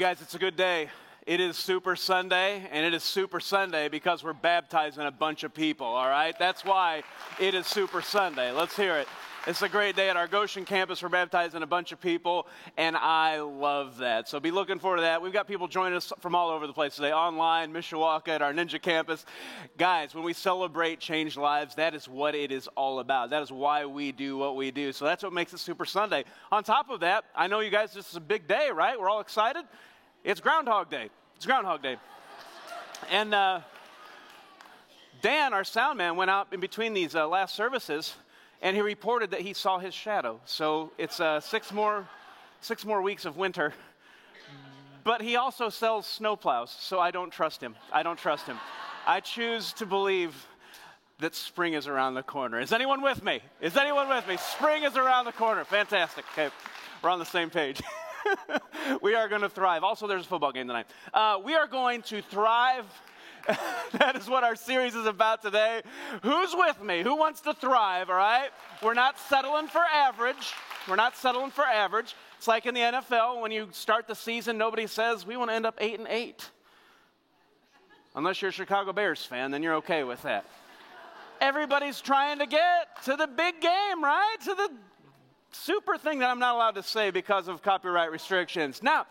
guys, it's a good day. It is Super Sunday, and it is Super Sunday because we're baptizing a bunch of people, all right? That's why it is Super Sunday. Let's hear it. It's a great day at our Goshen campus. We're baptizing a bunch of people, and I love that. So be looking forward to that. We've got people joining us from all over the place today, online, Mishawaka, at our Ninja campus. Guys, when we celebrate change lives, that is what it is all about. That is why we do what we do. So that's what makes it Super Sunday. On top of that, I know you guys, this is a big day, right? We're all excited. It's Groundhog Day. It's Groundhog Day. And uh, Dan, our sound man, went out in between these uh, last services and he reported that he saw his shadow. So it's uh, six, more, six more weeks of winter. But he also sells snowplows, so I don't trust him. I don't trust him. I choose to believe that spring is around the corner. Is anyone with me? Is anyone with me? Spring is around the corner. Fantastic. Okay, we're on the same page. we are going to thrive. Also, there's a football game tonight. Uh, we are going to thrive. that is what our series is about today. Who's with me? Who wants to thrive, all right? We're not settling for average. We're not settling for average. It's like in the NFL when you start the season, nobody says, we want to end up 8 and 8. Unless you're a Chicago Bears fan, then you're okay with that. Everybody's trying to get to the big game, right? To the super thing that I'm not allowed to say because of copyright restrictions. Now,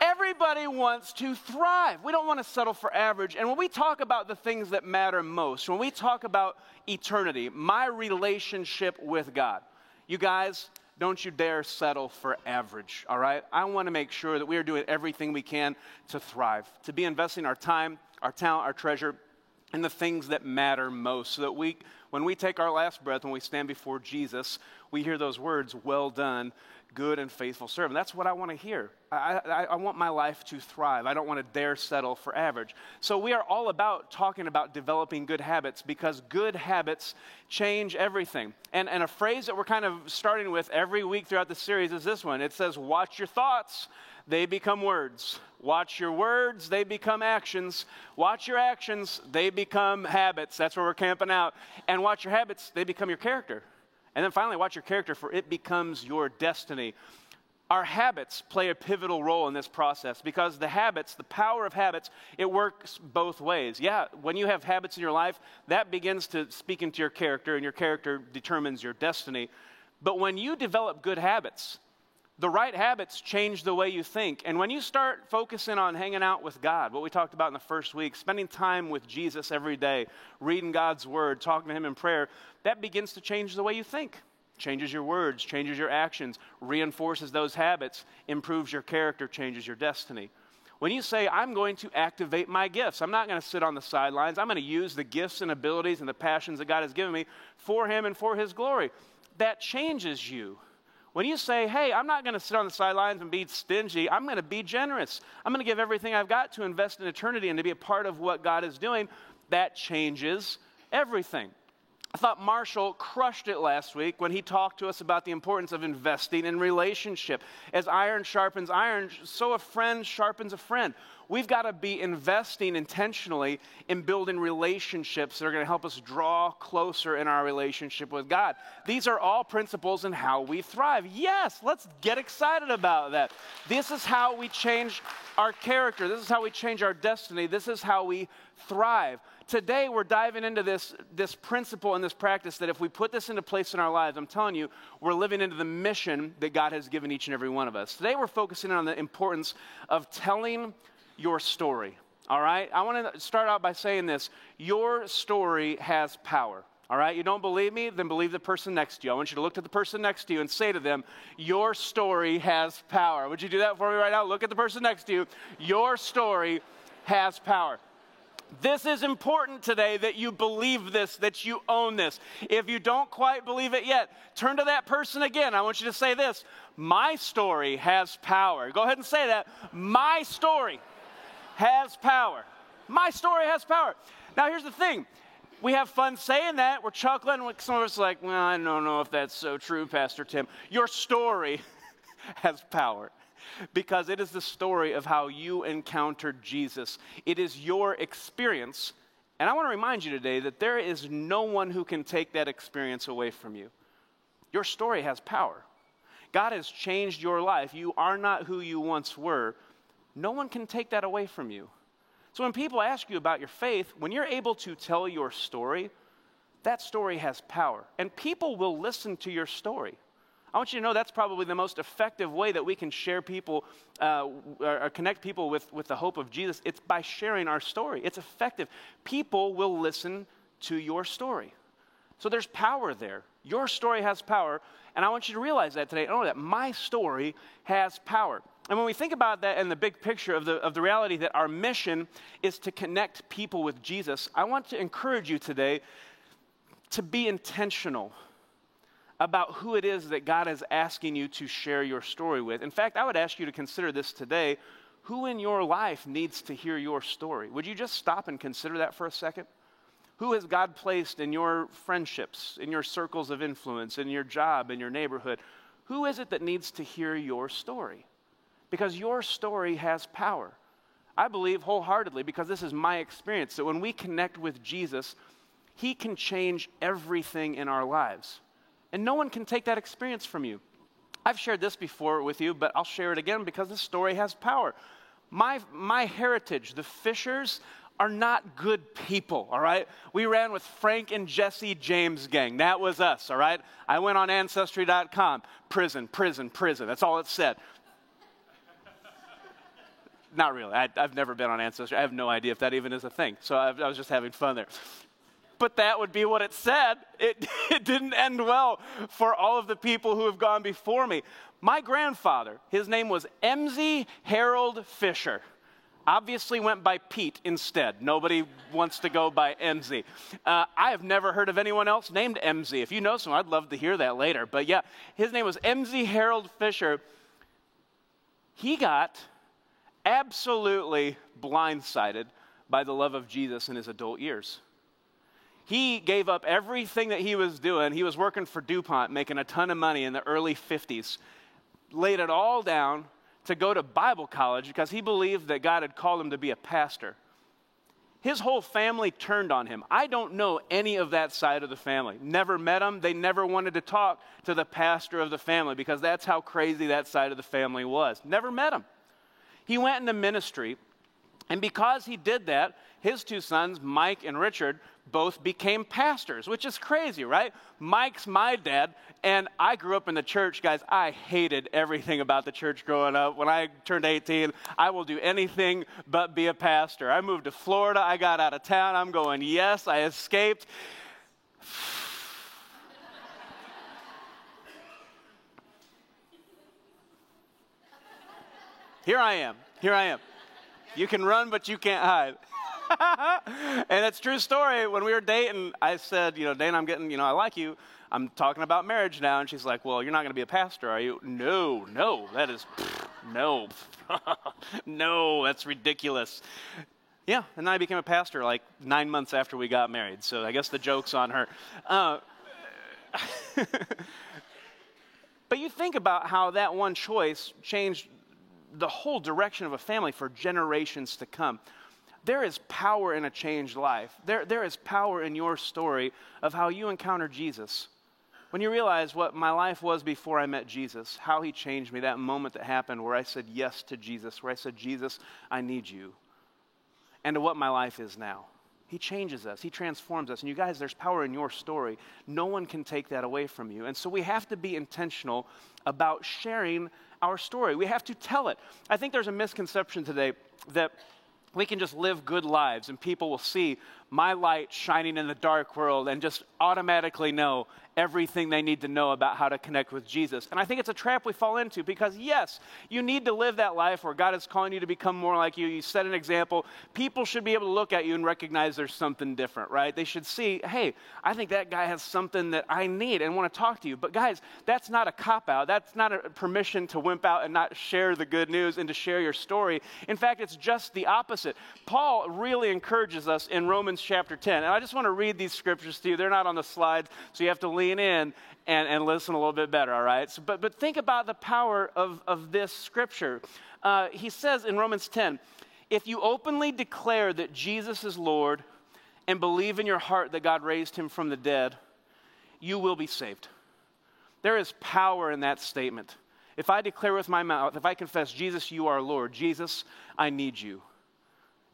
everybody wants to thrive. We don't want to settle for average. And when we talk about the things that matter most, when we talk about eternity, my relationship with God, you guys, don't you dare settle for average, all right? I want to make sure that we are doing everything we can to thrive, to be investing our time, our talent, our treasure in the things that matter most, so that we, when we take our last breath, when we stand before Jesus, we hear those words, well done, good and faithful servant. That's what I want to hear. I, I, I, want my life to thrive. I don't want to dare settle for average. So we are all about talking about developing good habits because good habits change everything. And, and a phrase that we're kind of starting with every week throughout the series is this one. It says, watch your thoughts, they become words. Watch your words, they become actions. Watch your actions, they become habits. That's where we're camping out. And watch your habits, they become your character. And then finally, watch your character, for it becomes your destiny. Our habits play a pivotal role in this process because the habits, the power of habits, it works both ways. Yeah, when you have habits in your life, that begins to speak into your character, and your character determines your destiny. But when you develop good habits, the right habits change the way you think. And when you start focusing on hanging out with God, what we talked about in the first week, spending time with Jesus every day, reading God's word, talking to Him in prayer, that begins to change the way you think. Changes your words, changes your actions, reinforces those habits, improves your character, changes your destiny. When you say, I'm going to activate my gifts, I'm not going to sit on the sidelines, I'm going to use the gifts and abilities and the passions that God has given me for Him and for His glory, that changes you when you say, hey, I'm not going to sit on the sidelines and be stingy, I'm going to be generous. I'm going to give everything I've got to invest in eternity and to be a part of what God is doing, that changes everything. I thought Marshall crushed it last week when he talked to us about the importance of investing in relationship. As iron sharpens iron, so a friend sharpens a friend. We've got to be investing intentionally in building relationships that are going to help us draw closer in our relationship with God. These are all principles in how we thrive. Yes, let's get excited about that. This is how we change our character, this is how we change our destiny, this is how we thrive. Today, we're diving into this, this principle and this practice that if we put this into place in our lives, I'm telling you, we're living into the mission that God has given each and every one of us. Today, we're focusing on the importance of telling your story. All right? I want to start out by saying this your story has power. All right? You don't believe me? Then believe the person next to you. I want you to look at the person next to you and say to them, Your story has power. Would you do that for me right now? Look at the person next to you. Your story has power. This is important today that you believe this, that you own this. If you don't quite believe it yet, turn to that person again. I want you to say this My story has power. Go ahead and say that. My story has power. My story has power. Now, here's the thing. We have fun saying that. We're chuckling. Some of us are like, well, I don't know if that's so true, Pastor Tim. Your story has power because it is the story of how you encountered Jesus. It is your experience. And I want to remind you today that there is no one who can take that experience away from you. Your story has power. God has changed your life. You are not who you once were no one can take that away from you. So when people ask you about your faith, when you're able to tell your story, that story has power. And people will listen to your story. I want you to know that's probably the most effective way that we can share people uh, or connect people with, with the hope of Jesus. It's by sharing our story. It's effective. People will listen to your story. So there's power there. Your story has power. And I want you to realize that today. Know that my story has power. And when we think about that in the big picture of the, of the reality that our mission is to connect people with Jesus, I want to encourage you today to be intentional about who it is that God is asking you to share your story with. In fact, I would ask you to consider this today. Who in your life needs to hear your story? Would you just stop and consider that for a second? Who has God placed in your friendships, in your circles of influence, in your job, in your neighborhood? Who is it that needs to hear your story? Because your story has power. I believe wholeheartedly, because this is my experience, that when we connect with Jesus, He can change everything in our lives. And no one can take that experience from you. I've shared this before with you, but I'll share it again because this story has power. My, my heritage, the Fishers, are not good people, all right? We ran with Frank and Jesse James gang. That was us, all right? I went on Ancestry.com. Prison, prison, prison. That's all it said. Not really. I, have never been on Ancestry. I have no idea if that even is a thing. So I, I was just having fun there but that would be what it said. It, it didn't end well for all of the people who have gone before me. My grandfather, his name was Emsey Harold Fisher. Obviously went by Pete instead. Nobody wants to go by Emsey. Uh, I have never heard of anyone else named Emsey. If you know someone, I'd love to hear that later. But yeah, his name was Emsey Harold Fisher. He got absolutely blindsided by the love of Jesus in his adult years he gave up everything that he was doing. He was working for DuPont, making a ton of money in the early 50s, laid it all down to go to Bible college because he believed that God had called him to be a pastor. His whole family turned on him. I don't know any of that side of the family. Never met him. They never wanted to talk to the pastor of the family because that's how crazy that side of the family was. Never met him. He went into ministry, and because he did that, his two sons, Mike and Richard, both became pastors, which is crazy, right? Mike's my dad, and I grew up in the church, guys. I hated everything about the church growing up. When I turned 18, I will do anything but be a pastor. I moved to Florida, I got out of town. I'm going, yes, I escaped. Here I am. Here I am. You can run, but you can't hide. and it's true story. When we were dating, I said, you know, Dana, I'm getting, you know, I like you. I'm talking about marriage now. And she's like, well, you're not going to be a pastor, are you? No, no, that is, no, no, that's ridiculous. Yeah, and then I became a pastor like nine months after we got married. So I guess the joke's on her. Uh, but you think about how that one choice changed the whole direction of a family for generations to come there is power in a changed life. There, there is power in your story of how you encounter Jesus. When you realize what my life was before I met Jesus, how he changed me, that moment that happened where I said yes to Jesus, where I said, Jesus, I need you, and to what my life is now. He changes us, He transforms us. And you guys, there's power in your story. No one can take that away from you. And so we have to be intentional about sharing our story. We have to tell it. I think there's a misconception today that we can just live good lives and people will see my light shining in the dark world and just automatically know everything they need to know about how to connect with Jesus. And I think it's a trap we fall into because, yes, you need to live that life where God is calling you to become more like you. You set an example. People should be able to look at you and recognize there's something different, right? They should see, hey, I think that guy has something that I need and want to talk to you. But, guys, that's not a cop out. That's not a permission to wimp out and not share the good news and to share your story. In fact, it's just the opposite. Paul really encourages us in Romans chapter 10. And I just want to read these scriptures to you. They're not on the slides, so you have to lean in and, and listen a little bit better, all right? So, but, but think about the power of, of this scripture. Uh, he says in Romans 10 if you openly declare that Jesus is Lord and believe in your heart that God raised him from the dead, you will be saved. There is power in that statement. if I declare with my mouth, if I confess, Jesus, you are Lord, Jesus, I need you.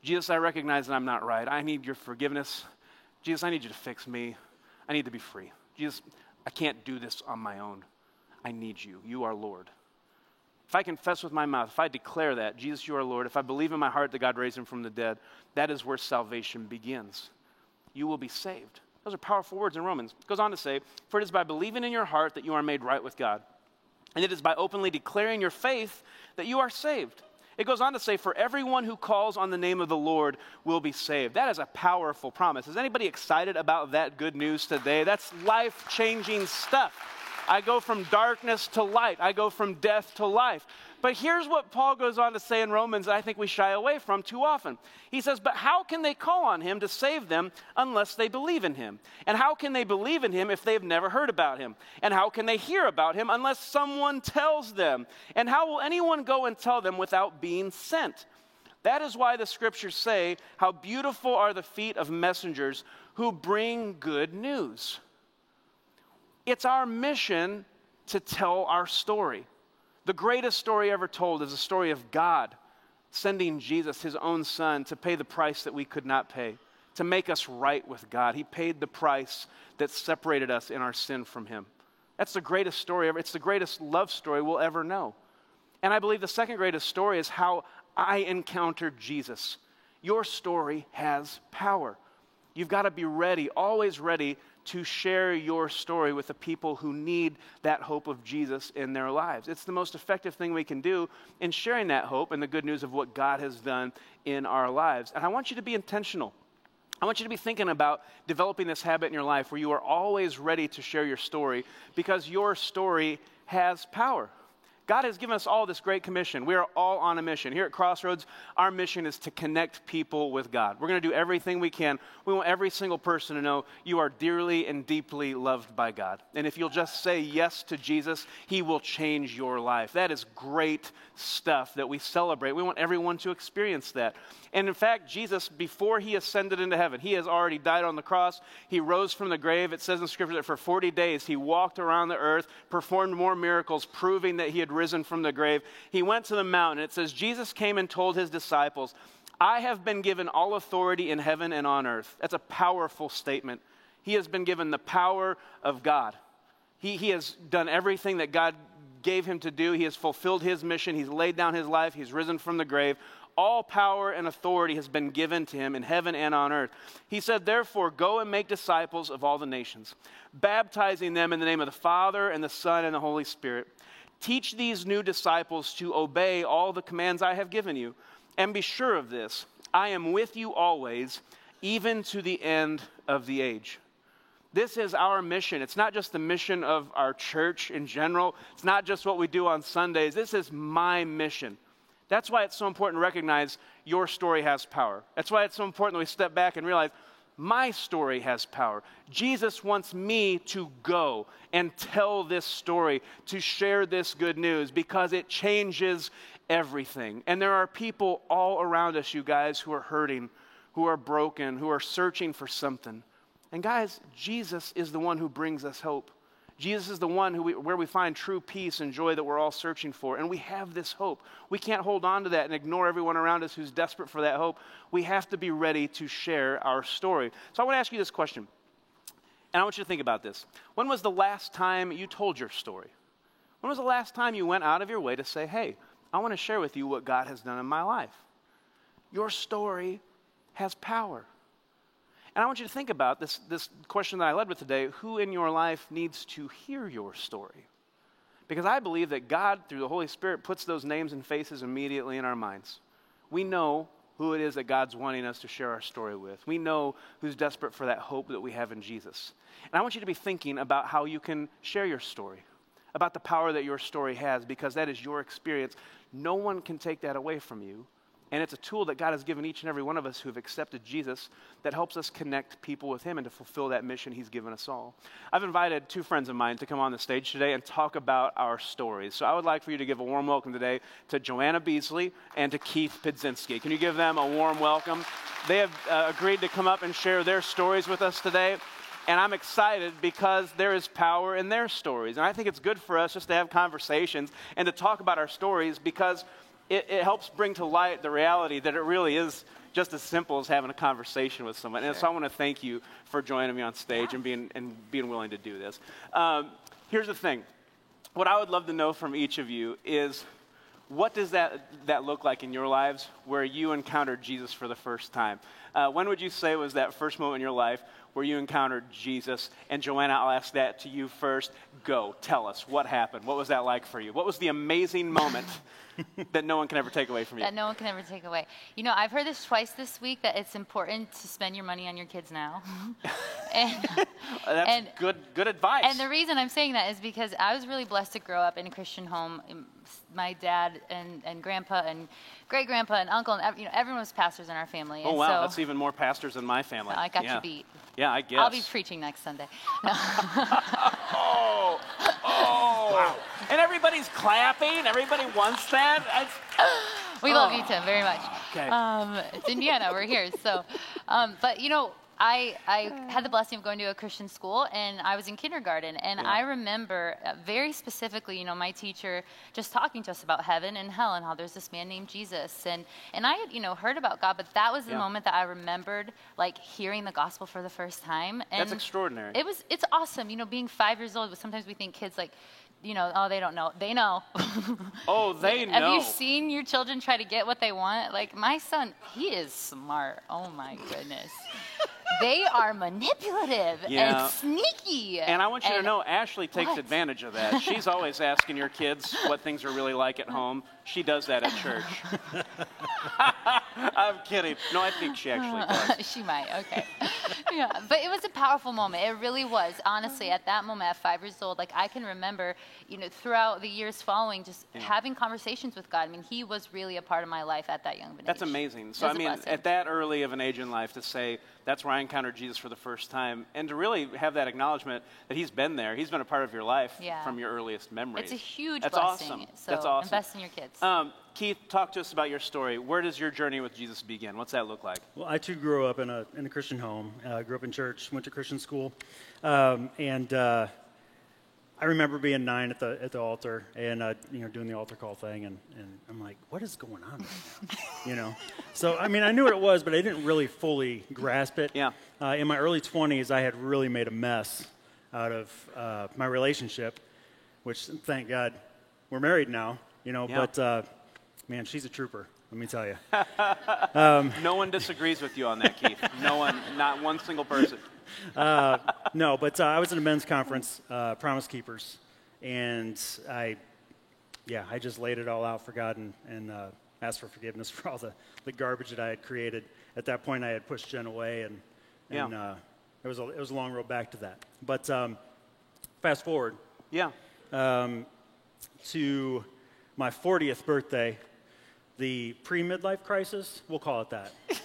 Jesus, I recognize that I'm not right. I need your forgiveness. Jesus, I need you to fix me. I need to be free. Jesus, I can't do this on my own. I need you. You are Lord. If I confess with my mouth, if I declare that, Jesus, you are Lord, if I believe in my heart that God raised him from the dead, that is where salvation begins. You will be saved. Those are powerful words in Romans. It goes on to say, For it is by believing in your heart that you are made right with God. And it is by openly declaring your faith that you are saved. It goes on to say, For everyone who calls on the name of the Lord will be saved. That is a powerful promise. Is anybody excited about that good news today? That's life changing stuff. I go from darkness to light. I go from death to life. But here's what Paul goes on to say in Romans I think we shy away from too often. He says, But how can they call on him to save them unless they believe in him? And how can they believe in him if they've never heard about him? And how can they hear about him unless someone tells them? And how will anyone go and tell them without being sent? That is why the scriptures say, How beautiful are the feet of messengers who bring good news. It's our mission to tell our story. The greatest story ever told is the story of God sending Jesus, his own son, to pay the price that we could not pay, to make us right with God. He paid the price that separated us in our sin from him. That's the greatest story ever. It's the greatest love story we'll ever know. And I believe the second greatest story is how I encountered Jesus. Your story has power. You've got to be ready, always ready to share your story with the people who need that hope of Jesus in their lives. It's the most effective thing we can do in sharing that hope and the good news of what God has done in our lives. And I want you to be intentional. I want you to be thinking about developing this habit in your life where you are always ready to share your story because your story has power. God has given us all this great commission. We are all on a mission. Here at Crossroads, our mission is to connect people with God. We're going to do everything we can. We want every single person to know you are dearly and deeply loved by God. And if you'll just say yes to Jesus, He will change your life. That is great stuff that we celebrate. We want everyone to experience that. And in fact, Jesus, before He ascended into heaven, He has already died on the cross. He rose from the grave. It says in Scripture that for 40 days He walked around the earth, performed more miracles, proving that He had risen from the grave. He went to the mountain. It says, Jesus came and told his disciples, I have been given all authority in heaven and on earth. That's a powerful statement. He has been given the power of God. He, he has done everything that God gave him to do. He has fulfilled his mission. He's laid down his life. He's risen from the grave. All power and authority has been given to him in heaven and on earth. He said, Therefore, go and make disciples of all the nations, baptizing them in the name of the Father and the Son and the Holy Spirit Teach these new disciples to obey all the commands I have given you. And be sure of this I am with you always, even to the end of the age. This is our mission. It's not just the mission of our church in general, it's not just what we do on Sundays. This is my mission. That's why it's so important to recognize your story has power. That's why it's so important that we step back and realize my story has power. Jesus wants me to go and tell this story, to share this good news, because it changes everything. And there are people all around us, you guys, who are hurting, who are broken, who are searching for something. And guys, Jesus is the one who brings us hope. Jesus is the one who we, where we find true peace and joy that we're all searching for. And we have this hope. We can't hold on to that and ignore everyone around us who's desperate for that hope. We have to be ready to share our story. So I want to ask you this question. And I want you to think about this. When was the last time you told your story? When was the last time you went out of your way to say, hey, I want to share with you what God has done in my life? Your story has power. And I want you to think about this, this question that I led with today who in your life needs to hear your story? Because I believe that God, through the Holy Spirit, puts those names and faces immediately in our minds. We know who it is that God's wanting us to share our story with. We know who's desperate for that hope that we have in Jesus. And I want you to be thinking about how you can share your story, about the power that your story has, because that is your experience. No one can take that away from you. And it's a tool that God has given each and every one of us who have accepted Jesus that helps us connect people with Him and to fulfill that mission He's given us all. I've invited two friends of mine to come on the stage today and talk about our stories. So I would like for you to give a warm welcome today to Joanna Beasley and to Keith Pidzinski. Can you give them a warm welcome? They have uh, agreed to come up and share their stories with us today. And I'm excited because there is power in their stories. And I think it's good for us just to have conversations and to talk about our stories because it, it helps bring to light the reality that it really is just as simple as having a conversation with someone. And so I want to thank you for joining me on stage yeah. and, being, and being willing to do this. Um, here's the thing what I would love to know from each of you is what does that, that look like in your lives where you encountered Jesus for the first time? Uh, when would you say was that first moment in your life where you encountered Jesus? And Joanna, I'll ask that to you first. Go, tell us what happened. What was that like for you? What was the amazing moment that no one can ever take away from you? That no one can ever take away. You know, I've heard this twice this week that it's important to spend your money on your kids now. and, That's and, good, good advice. And the reason I'm saying that is because I was really blessed to grow up in a Christian home. Um, my dad and, and grandpa and great grandpa and uncle and you know everyone was pastors in our family. Oh wow, so, that's even more pastors in my family. I got yeah. you beat. Yeah, I guess. I'll be preaching next Sunday. No. oh, oh. Wow. And everybody's clapping. Everybody wants that. we oh. love you, Tim, very much. Okay. Um, it's Indiana. We're here. So, um, but you know, I, I had the blessing of going to a Christian school and I was in kindergarten. And yeah. I remember uh, very specifically, you know, my teacher just talking to us about heaven and hell and how there's this man named Jesus. And, and I had, you know, heard about God, but that was the yeah. moment that I remembered, like, hearing the gospel for the first time. And That's extraordinary. It was, it's awesome. You know, being five years old, sometimes we think kids, like, you know, oh, they don't know. They know. oh, they know. Have you seen your children try to get what they want? Like, my son, he is smart. Oh, my goodness they are manipulative yeah. and sneaky. And I want you and to know, Ashley takes what? advantage of that. She's always asking your kids what things are really like at home. She does that at church. I'm kidding. No, I think she actually does. she might. Okay. yeah, but it was a powerful moment. It really was. Honestly, at that moment, at five years old, like I can remember, you know, throughout the years following, just yeah. having conversations with God. I mean, He was really a part of my life at that young age. That's amazing. So I mean, at that early of an age in life, to say that's where I encountered Jesus for the first time, and to really have that acknowledgement that He's been there. He's been a part of your life yeah. from your earliest memories. It's a huge that's blessing. Awesome. So that's awesome. Invest in your kids. Um, Keith, talk to us about your story. Where does your journey with Jesus begin? What's that look like? Well, I too grew up in a, in a Christian home. I uh, grew up in church, went to Christian school. Um, and uh, I remember being nine at the, at the altar and, uh, you know, doing the altar call thing. And, and I'm like, what is going on right now? you know? So, I mean, I knew what it was, but I didn't really fully grasp it. Yeah. Uh, in my early 20s, I had really made a mess out of uh, my relationship, which, thank God, we're married now, you know, yeah. but uh, man, she's a trooper. Let me tell you. Um, no one disagrees with you on that, Keith. No one, not one single person. uh, no, but uh, I was at a men's conference, uh, Promise Keepers, and I, yeah, I just laid it all out for God and, and uh, asked for forgiveness for all the, the garbage that I had created. At that point, I had pushed Jen away, and, and yeah. Uh, it, was a, it was a long road back to that. But um, fast forward. Yeah. Um, to my 40th birthday, the pre midlife crisis, we'll call it that.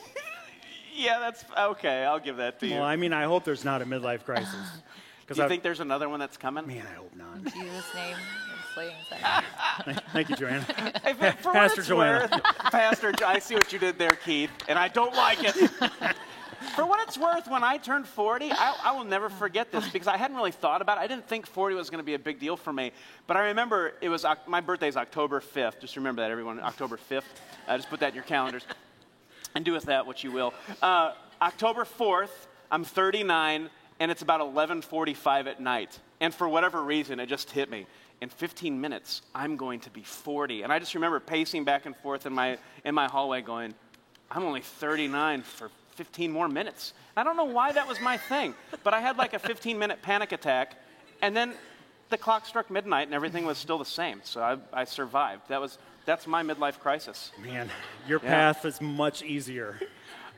yeah, that's okay. I'll give that to you. Well, I mean, I hope there's not a midlife crisis. Do you I've, think there's another one that's coming? Man, I hope not. In Jesus' name. Thank you, Joanna. Pastor Joanna. Worth, Pastor, I see what you did there, Keith, and I don't like it. For what it's worth, when I turned 40, I, I, will never forget this because I hadn't really thought about it. I didn't think 40 was going to be a big deal for me. But I remember it was my birthday is October 5th. Just remember that, everyone. October 5th. Uh, just put that in your calendars and do with that what you will. Uh, October 4th, I'm 39, and it's about 11:45 at night. And for whatever reason, it just hit me. In 15 minutes, I'm going to be 40. And I just remember pacing back and forth in my in my hallway, going, "I'm only 39 for 15 more minutes. I don't know why that was my thing, but I had like a 15 minute panic attack, and then the clock struck midnight and everything was still the same. So I, I survived. That was, that's my midlife crisis. Man, your path is much easier.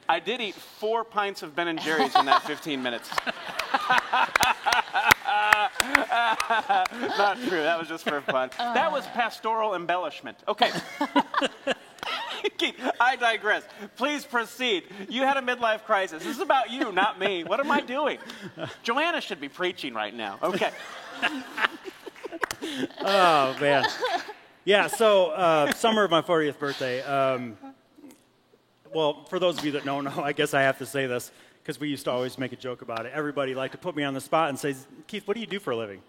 I did eat four pints of Ben and Jerry's in that 15 minutes. Not true. That was just for fun. That was pastoral embellishment. Okay. I digress. Please proceed. You had a midlife crisis. This is about you, not me. What am I doing? Joanna should be preaching right now. Okay. oh, man. Yeah, so uh, summer of my 40th birthday. Um, well, for those of you that don't know, I guess I have to say this. because we used to always make a joke about it. Everybody liked to put me on the spot and say, Keith, what do you do for a living?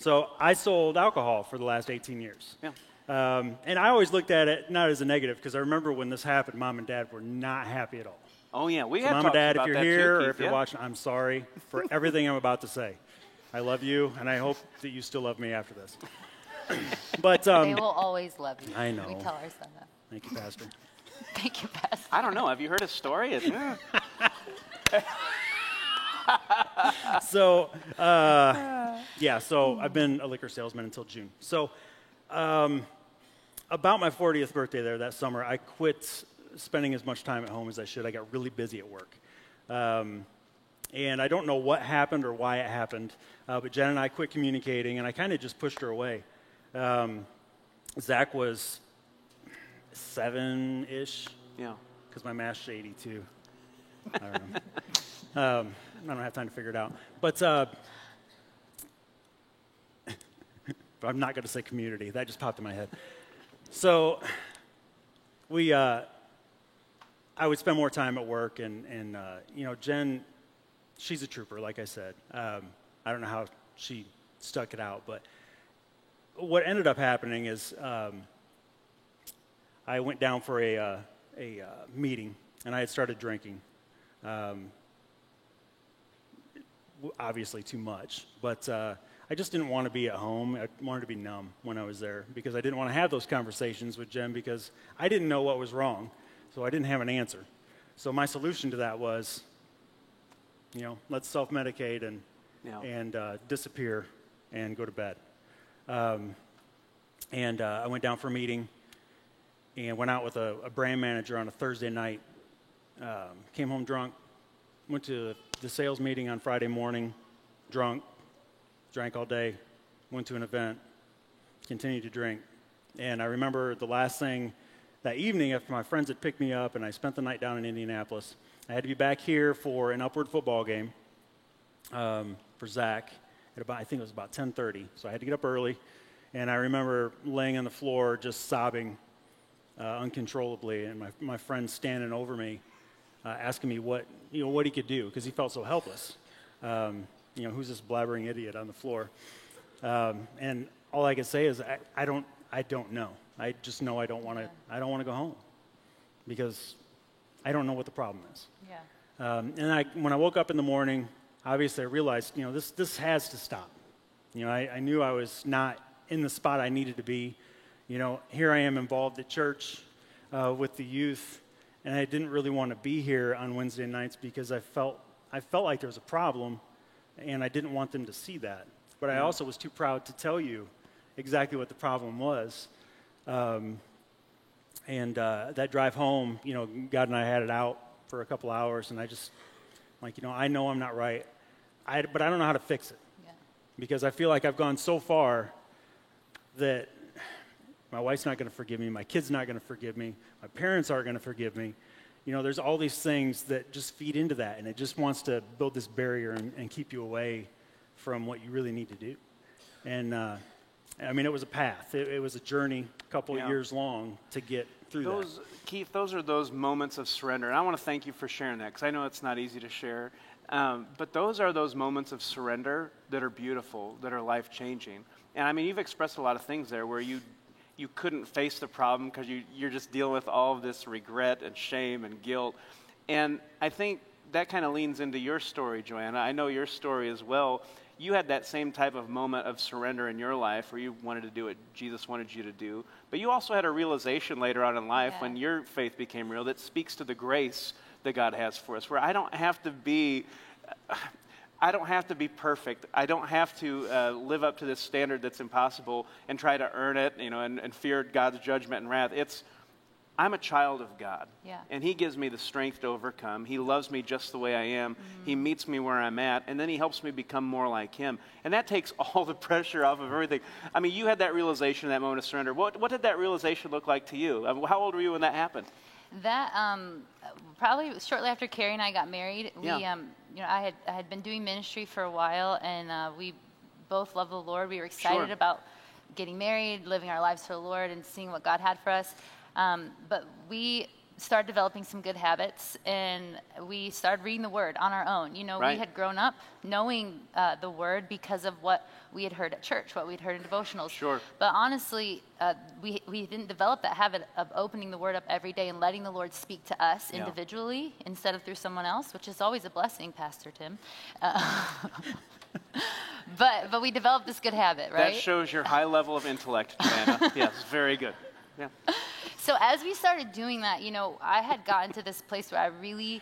so I sold alcohol for the last 18 years. Yeah. Um, and I always looked at it not as a negative because I remember when this happened, mom and dad were not happy at all. Oh yeah, we so have mom and dad, if you're here too, or if you're watching, I'm sorry for everything I'm about to say. I love you, and I hope that you still love me after this. but um, they will always love you. I know. We tell our son that. Thank you, Pastor. Thank you, Pastor. I don't know. Have you heard a story? It's, yeah. so uh, yeah, so I've been a liquor salesman until June. So um, about my 40th birthday there that summer, I quit spending as much time at home as I should. I got really busy at work. Um, and I don't know what happened or why it happened, uh, but Jen and I quit communicating, and I kind of just pushed her away. Um, Zach was seven ish. Yeah. Because my math's 82. I don't know. um, I don't have time to figure it out. But, uh, but I'm not going to say community. That just popped in my head. So we, uh, I would spend more time at work, and, and uh, you know, Jen, she's a trooper, like I said. Um, I don't know how she stuck it out, but what ended up happening is um, I went down for a, uh, a uh, meeting, and I had started drinking. Um, obviously, too much, but uh, I just didn't want to be at home. I wanted to be numb when I was there because I didn't want to have those conversations with Jen because I didn't know what was wrong, so I didn't have an answer. So my solution to that was, you know, let's self-medicate and Yeah. and uh, disappear and go to bed. Um, and uh, I went down for a meeting and went out with a, a brand manager on a Thursday night. Um, came home drunk. Went to the sales meeting on Friday morning, drunk. Drank all day. Went to an event. Continued to drink. And I remember the last thing that evening after my friends had picked me up and I spent the night down in Indianapolis. I had to be back here for an upward football game um, for Zach at about I think it was about 10:30. So I had to get up early, and I remember laying on the floor just sobbing uh, uncontrollably, and my my friend standing over me, uh, asking me what you know what he could do because he felt so helpless. Um, you know, who's this blabbering idiot on the floor? Um, and all I can say is I, I don't I don't know. I just know I don't want to I don't want to go home because I don't know what the problem is. Yeah. Um, and I, when I woke up in the morning, obviously I realized, you know, this, this has to stop. You know, I, I knew I was not in the spot I needed to be. You know, here I am involved at church uh, with the youth, and I didn't really want to be here on Wednesday nights because I felt, I felt like there was a problem, and I didn't want them to see that. But I also was too proud to tell you exactly what the problem was. Um, and uh, that drive home, you know, God and I had it out for a couple hours, and I just, like, you know, I know I'm not right, I, but I don't know how to fix it Yeah. because I feel like I've gone so far that my wife's not going to forgive me, my kid's not going to forgive me, my parents aren't going to forgive me. You know, there's all these things that just feed into that, and it just wants to build this barrier and, and keep you away from what you really need to do. And uh, I mean, it was a path, it, it was a journey, a couple Yeah. of years long to get through Those, that. Keith, those are those moments of surrender. And I want to thank you for sharing that because I know it's not easy to share. Um, but those are those moments of surrender that are beautiful, that are life changing. And I mean, you've expressed a lot of things there where you, you couldn't face the problem because you, you're just dealing with all of this regret and shame and guilt. And I think that kind of leans into your story, Joanna. I know your story as well. You had that same type of moment of surrender in your life where you wanted to do what Jesus wanted you to do. But you also had a realization later on in life Yeah. when your faith became real that speaks to the grace that God has for us, where I don't have to be. I don't have to be perfect. I don't have to uh, live up to this standard that's impossible and try to earn it, you know, and, and fear God's judgment and wrath. It's, I'm a child of God. Yeah. And He gives me the strength to overcome. He loves me just the way I am. He meets me where I'm at, and then He helps me become more like Him. And that takes all the pressure off of everything. I mean, you had that realization, that moment of surrender. What, what did that realization look like to you? Uh, How old were you when that happened? That um, probably shortly after Carrie and I got married, we Yeah. um, you know I had I had been doing ministry for a while, and uh, we both love the Lord. We were excited Sure. about getting married, living our lives for the Lord, and seeing what God had for us. Um, but we started developing some good habits and we started reading the word on our own. You know, Right. we had grown up knowing uh, the word because of what we had heard at church, what we'd heard in devotionals. Sure. But honestly, uh, we, we didn't develop that habit of opening the word up every day and letting the Lord speak to us Yeah. individually instead of through someone else, which is always a blessing, Pastor Tim. Uh, but, but we developed this good habit, right? That shows your high level of intellect, Joanna. yes, very good. Yeah. So as we started doing that, you know, I had gotten to this place where I really,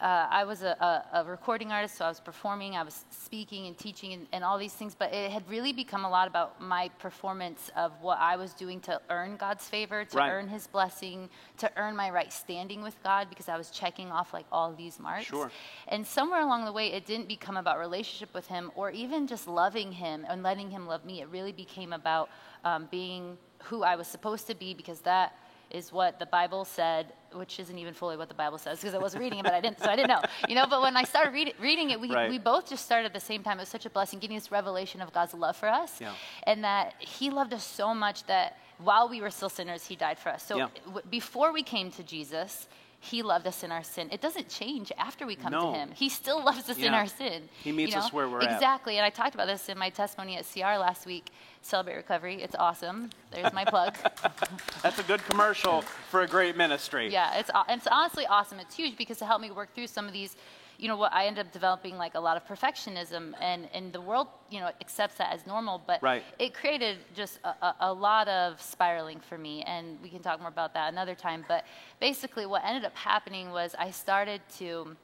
uh, I was a, a, a recording artist, so I was performing, I was speaking and teaching and, and all these things, but it had really become a lot about my performance of what I was doing to earn God's favor, to Right. earn His blessing, to earn my right standing with God, because I was checking off like all these marks. Sure. And somewhere along the way, it didn't become about relationship with Him or even just loving Him and letting Him love me. It really became about um, being who I was supposed to be because that is what the Bible said, which isn't even fully what the Bible says because I wasn't reading it, but I didn't, so I didn't know. You know, but when I started read, reading it, we, Right. we both just started at the same time. It was such a blessing, getting this revelation of God's love for us, Yeah. and that He loved us so much that while we were still sinners, He died for us. So Yeah. w- before we came to Jesus. He loved us in our sin. It doesn't change after we come No. to Him. He still loves us in our sin. He meets you know? us where we're at. Exactly. And I talked about this in my testimony at CR last week. Celebrate Recovery. It's awesome. There's my plug. That's a good commercial for a great ministry. Yeah, it's it's honestly awesome. It's huge because it helped me work through some of these. You know what? I ended up developing like a lot of perfectionism, and and the world you know accepts that as normal, but Right. it created just a, a, lot of spiraling for me, and we can talk more about that another time. But basically, what ended up happening was I started to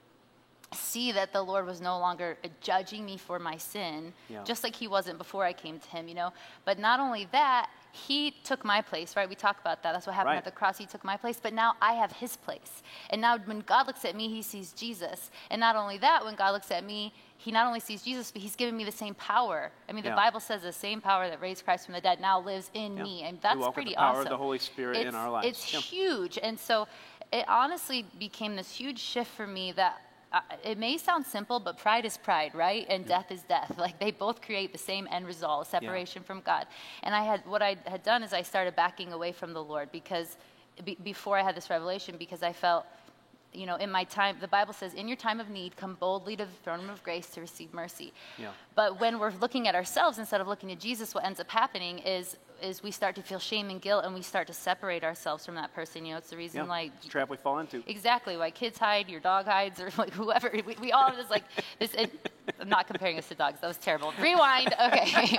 see that the Lord was no longer judging me for my sin, Yeah. just like He wasn't before I came to Him, you know. But not only that, He took my place, right? We talk about that. That's what happened Right. at the cross. He took my place, but now I have His place. And now when God looks at me, He sees Jesus. And not only that, when God looks at me, He not only sees Jesus, but He's given me the same power. I mean, the Bible says the same power that raised Christ from the dead now lives in Yeah. me, and that's pretty the power of awesome. the Holy Spirit in our lives. It's Yeah. huge, and so it honestly became this huge shift for me that uh, it may sound simple, but pride is pride, right? And death is death. Like they both create the same end result, separation from God. And I had what I had done is I started backing away from the Lord because be, before I had this revelation, because I felt, you know, in my time, the Bible says, in your time of need, come boldly to the throne of grace to receive mercy. Yeah. But when we're looking at ourselves instead of looking at Jesus, what ends up happening is is we start to feel shame and guilt, and we start to separate ourselves from that person. You know, it's the reason Yeah. like It's trap we fall into. Exactly, why kids hide, your dog hides, or like whoever. We, we all just like this. I'm not comparing us to dogs. That was terrible. Rewind. Okay,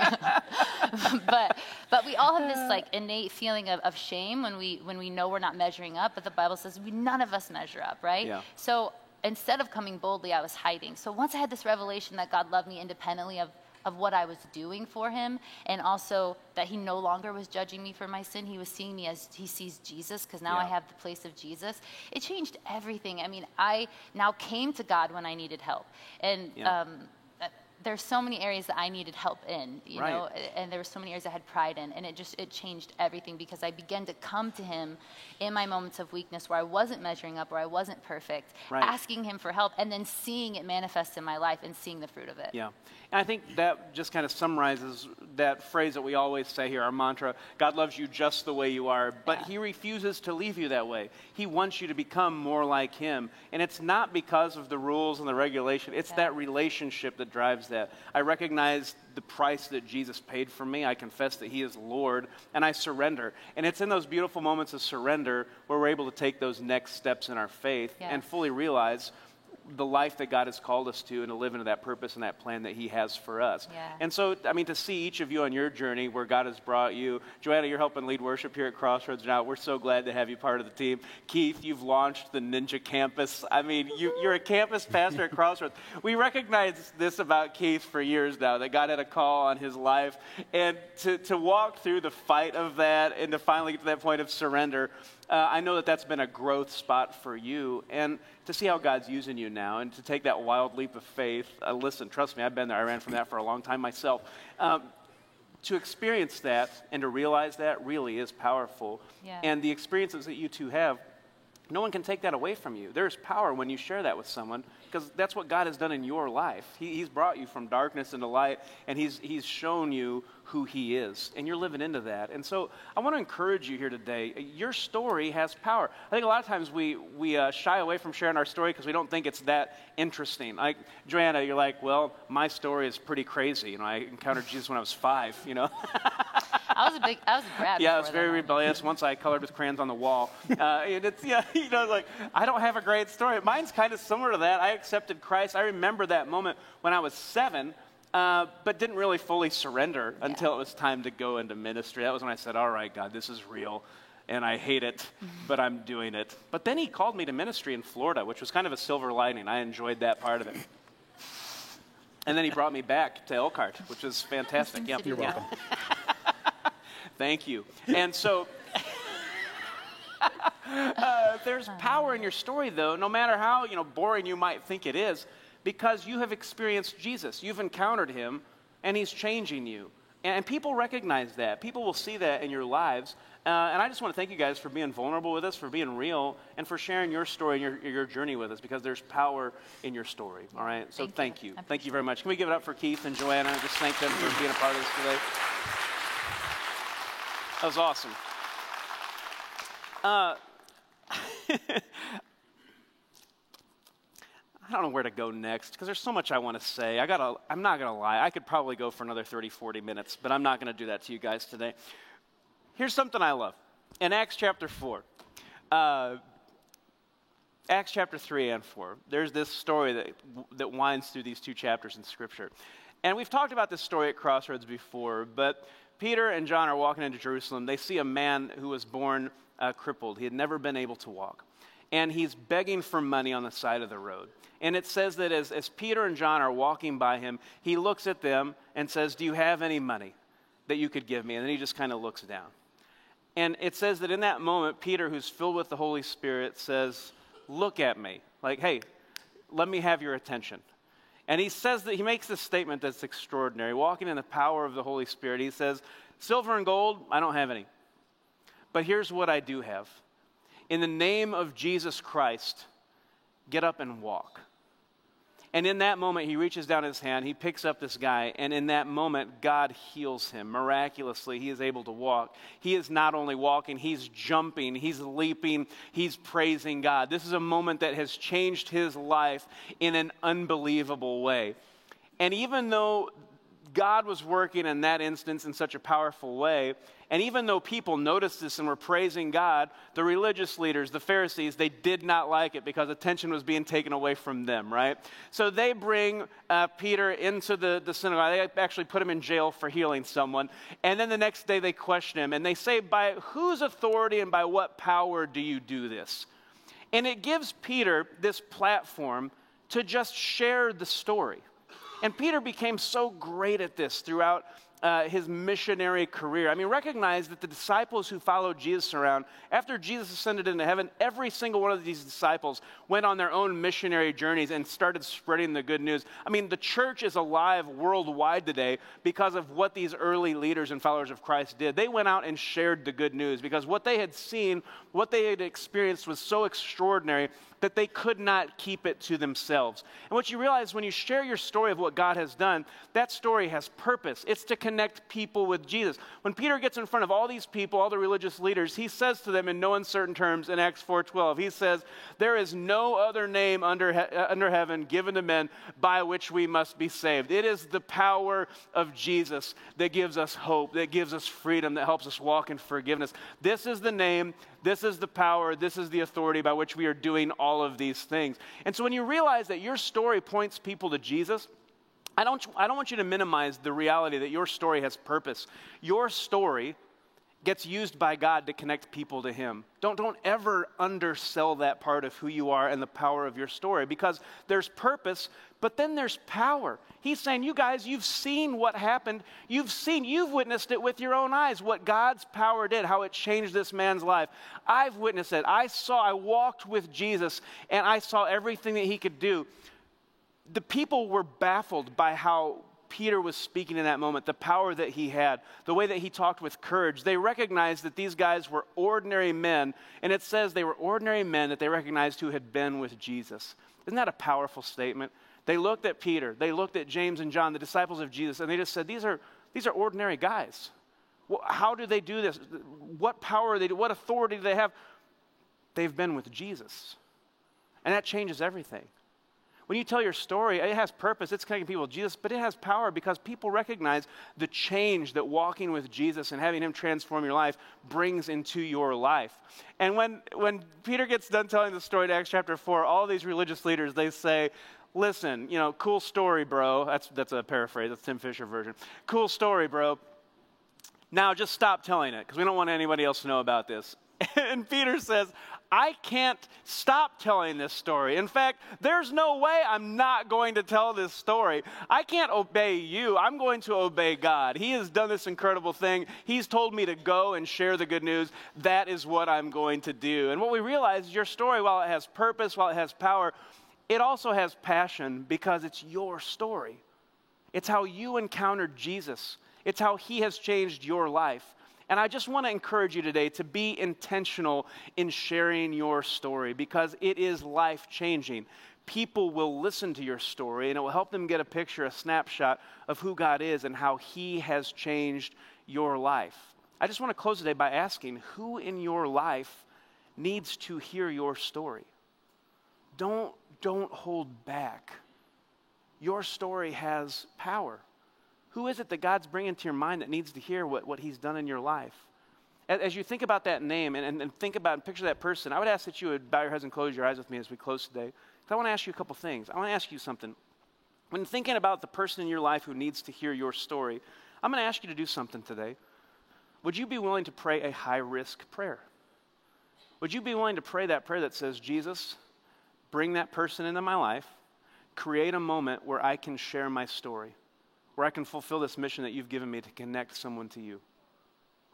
but but we all have this like innate feeling of, of shame when we when we know we're not measuring up. But the Bible says we none of us measure up, right? Yeah. So instead of coming boldly, I was hiding. So once I had this revelation that God loved me independently of of what I was doing for him, and also that he no longer was judging me for my sin. He was seeing me as he sees Jesus, because now I have the place of Jesus. It changed everything. I mean, I now came to God when I needed help. And Yeah. um, there's so many areas that I needed help in, you Right. know, and there were so many areas I had pride in, and it just it changed everything because I began to come to Him in my moments of weakness where I wasn't measuring up, where I wasn't perfect, Right. asking Him for help, and then seeing it manifest in my life and seeing the fruit of it. Yeah. And I think that just kind of summarizes that phrase that we always say here, our mantra God loves you just the way you are, but Yeah. He refuses to leave you that way. He wants you to become more like Him. And it's not because of the rules and the regulation, it's Yeah. that relationship that drives that. I recognize the price that Jesus paid for me. I confess that He is Lord, and I surrender. And it's in those beautiful moments of surrender where we're able to take those next steps in our faith Yeah. and fully realize the life that God has called us to and to live into that purpose and that plan that He has for us. Yeah. And so, I mean, to see each of you on your journey where God has brought you, Joanna, you're helping lead worship here at Crossroads now. We're so glad to have you part of the team. Keith, you've launched the Ninja Campus. I mean, you, you're a campus pastor at Crossroads. We recognize this about Keith for years now, that God had a call on his life. And to, to walk through the fight of that and to finally get to that point of surrender, uh, I know that that's been a growth spot for you. And to see how God's using you now and to take that wild leap of faith. Uh, listen, trust me, I've been there. I ran from that for a long time myself. Um, to experience that and to realize that really is powerful. Yeah. And the experiences that you two have No one can take that away from you. There's power when you share that with someone because that's what God has done in your life. He, he's brought you from darkness into light, and he's, he's shown you who He is, and you're living into that. And so I want to encourage you here today. Your story has power. I think a lot of times we, we uh, shy away from sharing our story because we don't think it's that interesting. Like, Joanna, you're like, well, my story is pretty crazy. You know, I encountered Jesus when I was five, you know. I was a big, I was a brat. Yeah, I was very rebellious. Once I colored with crayons on the wall. Uh, and it's, yeah, you know, like, I don't have a great story. Mine's kind of similar to that. I accepted Christ. I remember that moment when I was seven. Uh, but didn't really fully surrender yeah. until it was time to go into ministry. That was when I said, All right, God, this is real, and I hate it, mm-hmm. but I'm doing it. But then He called me to ministry in Florida, which was kind of a silver lining. I enjoyed that part of it. And then He brought me back to Elkhart, which is fantastic. Yep. You're welcome. Thank you. And so. Uh, there's power in your story, though, no matter how you know boring you might think it is because you have experienced Jesus. You've encountered him, and he's changing you. And people recognize that. People will see that in your lives. Uh, and I just want to thank you guys for being vulnerable with us, for being real, and for sharing your story and your, your journey with us because there's power in your story. All right? So thank, thank you. you. Thank you very much. Can we give it up for Keith and Joanna? Just thank them for being a part of this today. That was awesome. Uh, I don't know where to go next because there's so much I want to say. I gotta, I'm not going to lie. I could probably go for another 30, 40 minutes, but I'm not going to do that to you guys today. Here's something I love. In Acts chapter 4, uh, Acts chapter 3 and 4, there's this story that, that winds through these two chapters in Scripture. And we've talked about this story at Crossroads before, but Peter and John are walking into Jerusalem. They see a man who was born uh, crippled, he had never been able to walk. And he's begging for money on the side of the road. And it says that as, as Peter and John are walking by him, he looks at them and says, Do you have any money that you could give me? And then he just kind of looks down. And it says that in that moment, Peter, who's filled with the Holy Spirit, says, Look at me. Like, hey, let me have your attention. And he says that he makes this statement that's extraordinary. Walking in the power of the Holy Spirit, he says, Silver and gold, I don't have any. But here's what I do have. In the name of Jesus Christ, get up and walk. And in that moment, he reaches down his hand, he picks up this guy, and in that moment, God heals him. Miraculously, he is able to walk. He is not only walking, he's jumping, he's leaping, he's praising God. This is a moment that has changed his life in an unbelievable way. And even though God was working in that instance in such a powerful way. And even though people noticed this and were praising God, the religious leaders, the Pharisees, they did not like it because attention was being taken away from them, right? So they bring uh, Peter into the, the synagogue. They actually put him in jail for healing someone. And then the next day they question him and they say, By whose authority and by what power do you do this? And it gives Peter this platform to just share the story and Peter became so great at this throughout uh, his missionary career. I mean, recognize that the disciples who followed Jesus around, after Jesus ascended into heaven, every single one of these disciples went on their own missionary journeys and started spreading the good news. I mean, the church is alive worldwide today because of what these early leaders and followers of Christ did. They went out and shared the good news because what they had seen, what they had experienced was so extraordinary that they could not keep it to themselves. And what you realize when you share your story of what God has done, that story has purpose. It's to connect people with Jesus. When Peter gets in front of all these people, all the religious leaders, he says to them in no uncertain terms in Acts 4:12, he says, "There is no other name under, he- uh, under heaven given to men by which we must be saved." It is the power of Jesus that gives us hope, that gives us freedom, that helps us walk in forgiveness. This is the name this is the power, this is the authority by which we are doing all of these things. And so when you realize that your story points people to Jesus, I don't, I don't want you to minimize the reality that your story has purpose. Your story gets used by God to connect people to Him. Don't, don't ever undersell that part of who you are and the power of your story because there's purpose, but then there's power. He's saying, You guys, you've seen what happened. You've seen, you've witnessed it with your own eyes, what God's power did, how it changed this man's life. I've witnessed it. I saw, I walked with Jesus and I saw everything that He could do. The people were baffled by how Peter was speaking in that moment, the power that he had, the way that he talked with courage, they recognized that these guys were ordinary men. And it says they were ordinary men that they recognized who had been with Jesus. Isn't that a powerful statement? They looked at Peter, they looked at James and John, the disciples of Jesus, and they just said, These are, these are ordinary guys. How do they do this? What power do they do? What authority do they have? They've been with Jesus. And that changes everything. When you tell your story, it has purpose, it's connecting people with Jesus, but it has power because people recognize the change that walking with Jesus and having Him transform your life brings into your life. And when, when Peter gets done telling the story to Acts chapter 4, all these religious leaders, they say, Listen, you know, cool story, bro. That's, that's a paraphrase, that's Tim Fisher version. Cool story, bro. Now just stop telling it because we don't want anybody else to know about this. And Peter says, I can't stop telling this story. In fact, there's no way I'm not going to tell this story. I can't obey you. I'm going to obey God. He has done this incredible thing. He's told me to go and share the good news. That is what I'm going to do. And what we realize is your story, while it has purpose, while it has power, it also has passion because it's your story. It's how you encountered Jesus, it's how he has changed your life. And I just want to encourage you today to be intentional in sharing your story because it is life changing. People will listen to your story and it will help them get a picture, a snapshot of who God is and how He has changed your life. I just want to close today by asking who in your life needs to hear your story? Don't, don't hold back. Your story has power. Who is it that God's bringing to your mind that needs to hear what, what He's done in your life? As, you think about that name and, and, and, think about and picture that person, I would ask that you would bow your heads and close your eyes with me as we close today. Because I want to ask you a couple things. I want to ask you something. When thinking about the person in your life who needs to hear your story, I'm going to ask you to do something today. Would you be willing to pray a high risk prayer? Would you be willing to pray that prayer that says, Jesus, bring that person into my life, create a moment where I can share my story? Where I can fulfill this mission that you've given me to connect someone to you.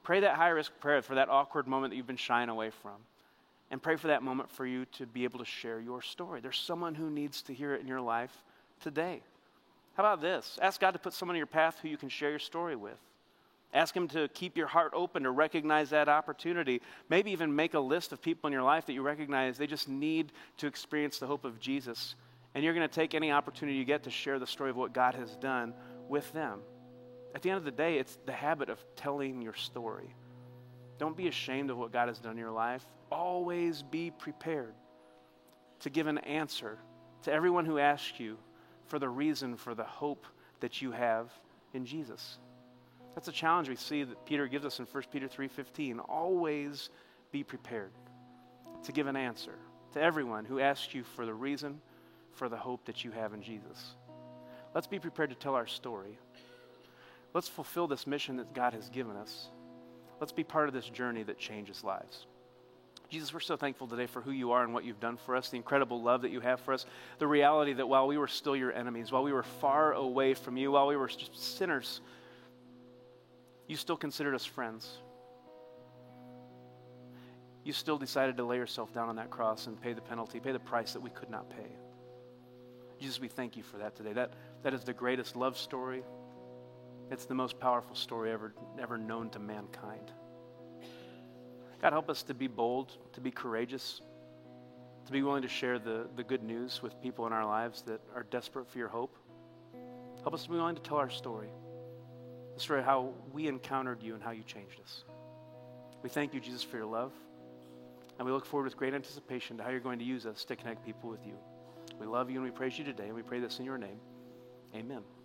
Pray that high risk prayer for that awkward moment that you've been shying away from. And pray for that moment for you to be able to share your story. There's someone who needs to hear it in your life today. How about this? Ask God to put someone in your path who you can share your story with. Ask Him to keep your heart open to recognize that opportunity. Maybe even make a list of people in your life that you recognize they just need to experience the hope of Jesus. And you're going to take any opportunity you get to share the story of what God has done with them. At the end of the day, it's the habit of telling your story. Don't be ashamed of what God has done in your life. Always be prepared to give an answer to everyone who asks you for the reason for the hope that you have in Jesus. That's a challenge we see that Peter gives us in 1 Peter 3:15. Always be prepared to give an answer to everyone who asks you for the reason for the hope that you have in Jesus. Let's be prepared to tell our story. Let's fulfill this mission that God has given us. Let's be part of this journey that changes lives. Jesus, we're so thankful today for who you are and what you've done for us, the incredible love that you have for us, the reality that while we were still your enemies, while we were far away from you, while we were just sinners, you still considered us friends. You still decided to lay yourself down on that cross and pay the penalty, pay the price that we could not pay. Jesus, we thank you for that today. That, that is the greatest love story. It's the most powerful story ever, ever known to mankind. God, help us to be bold, to be courageous, to be willing to share the, the good news with people in our lives that are desperate for your hope. Help us to be willing to tell our story, the story of how we encountered you and how you changed us. We thank you, Jesus, for your love. And we look forward with great anticipation to how you're going to use us to connect people with you. We love you and we praise you today, and we pray this in your name. Amen.